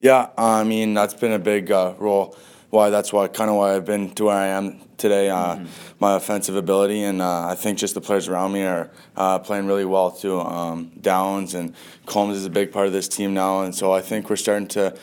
Yeah, I mean that's been a big uh, role. Why that's why kind of why I've been to where I am today. Uh, mm-hmm. My offensive ability, and uh, I think just the players around me are uh, playing really well too. Um, Downs and Combs is a big part of this team now, and so I think we're starting to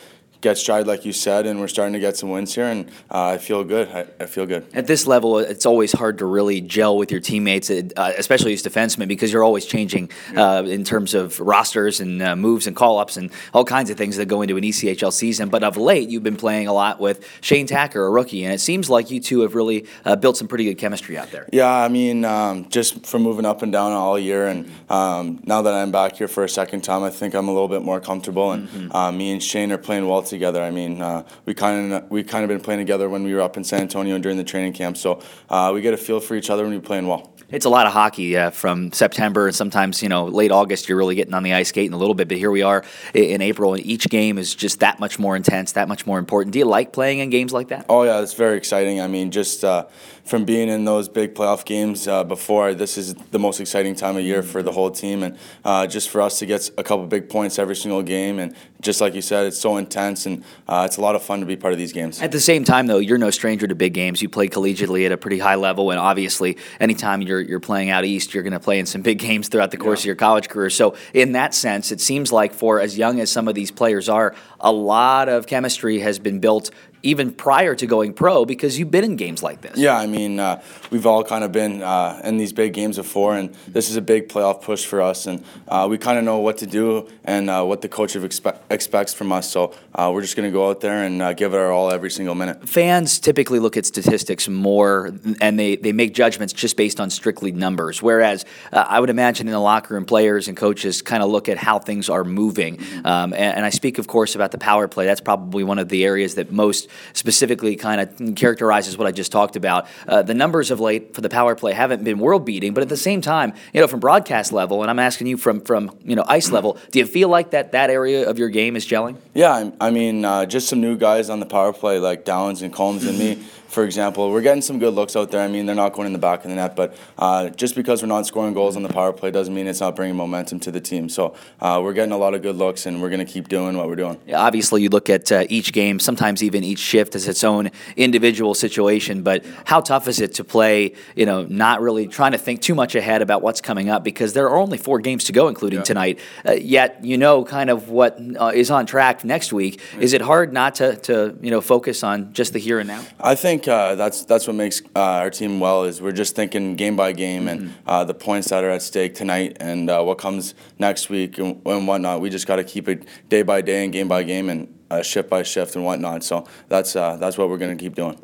get stride, like you said, and we're starting to get some wins here, and uh, I feel good. I, I, feel good. At this level, it's always hard to really gel with your teammates, uh, especially as defensemen, because you're always changing uh, in terms of rosters and uh, moves and call ups and all kinds of things that go into an ECHL season. But of late, you've been playing a lot with Shane Tacker, a rookie, and it seems like you two have really uh, built some pretty good chemistry out there. Yeah, I mean, um, just from moving up and down all year, and um, now that I'm back here for a second time, I think I'm a little bit more comfortable, and mm-hmm. Uh, me and Shane are playing well together. I mean, uh, we kind of we kind of been playing together when we were up in San Antonio and during the training camp, so uh, we get a feel for each other when we're playing well. It's a lot of hockey uh, from September and sometimes you know late August. You're really getting on the ice skating a little bit, but here we are in April, and each game is just that much more intense, that much more important. Do you like playing in games like that? Oh yeah, it's very exciting. I mean, just uh, from being in those big playoff games uh, before, this is the most exciting time of year for the whole team, and uh, just for us to get a couple big points every single game, and just like you said, it's so intense, and uh, it's a lot of fun to be part of these games. At the same time, though, you're no stranger to big games. You played collegiately at a pretty high level, and obviously, anytime you're you're playing out east, you're going to play in some big games throughout the course yeah. of your college career. So, in that sense, it seems like for as young as some of these players are, a lot of chemistry has been built even prior to going pro because you've been in games like this. Yeah, I mean, uh, we've all kind of been uh, in these big games before, and this is a big playoff push for us, and uh, we kind of know what to do and uh, what the coach expe- expects from us. So uh, we're just going to go out there and uh, give it our all every single minute. Fans typically look at statistics more, and they, they make judgments just based on strictly numbers, whereas I would imagine in the locker room, players and coaches kind of look at how things are moving. Um, and, and I speak, of course, about the power play. That's probably one of the areas that most specifically kind of characterizes what I just talked about. Uh, the numbers of late for the power play haven't been world beating, but at the same time, you know, from broadcast level, and I'm asking you from from you know ice level, do you feel like that that area of your game is gelling? Yeah, I mean, uh, just some new guys on the power play like Downs and Combs and me for example, we're getting some good looks out there. I mean, they're not going in the back of the net, but uh, just because we're not scoring goals on the power play doesn't mean it's not bringing momentum to the team. So uh, we're getting a lot of good looks, and we're going to keep doing what we're doing. Yeah, obviously, you look at uh, each game, sometimes even each shift as its own individual situation. But how tough is it to play? You know, not really trying to think too much ahead about what's coming up because there are only four games to go, including yeah. tonight. Uh, yet you know kind of what uh, is on track next week. Is it hard not to, to you know focus on just the here and now? I think uh, that's that's what makes uh, our team well is we're just thinking game by game mm-hmm. and uh, the points that are at stake tonight and uh, what comes next week and, and whatnot. We just got to keep it day by day and game by game and uh, shift by shift and whatnot. So that's uh, that's what we're going to keep doing.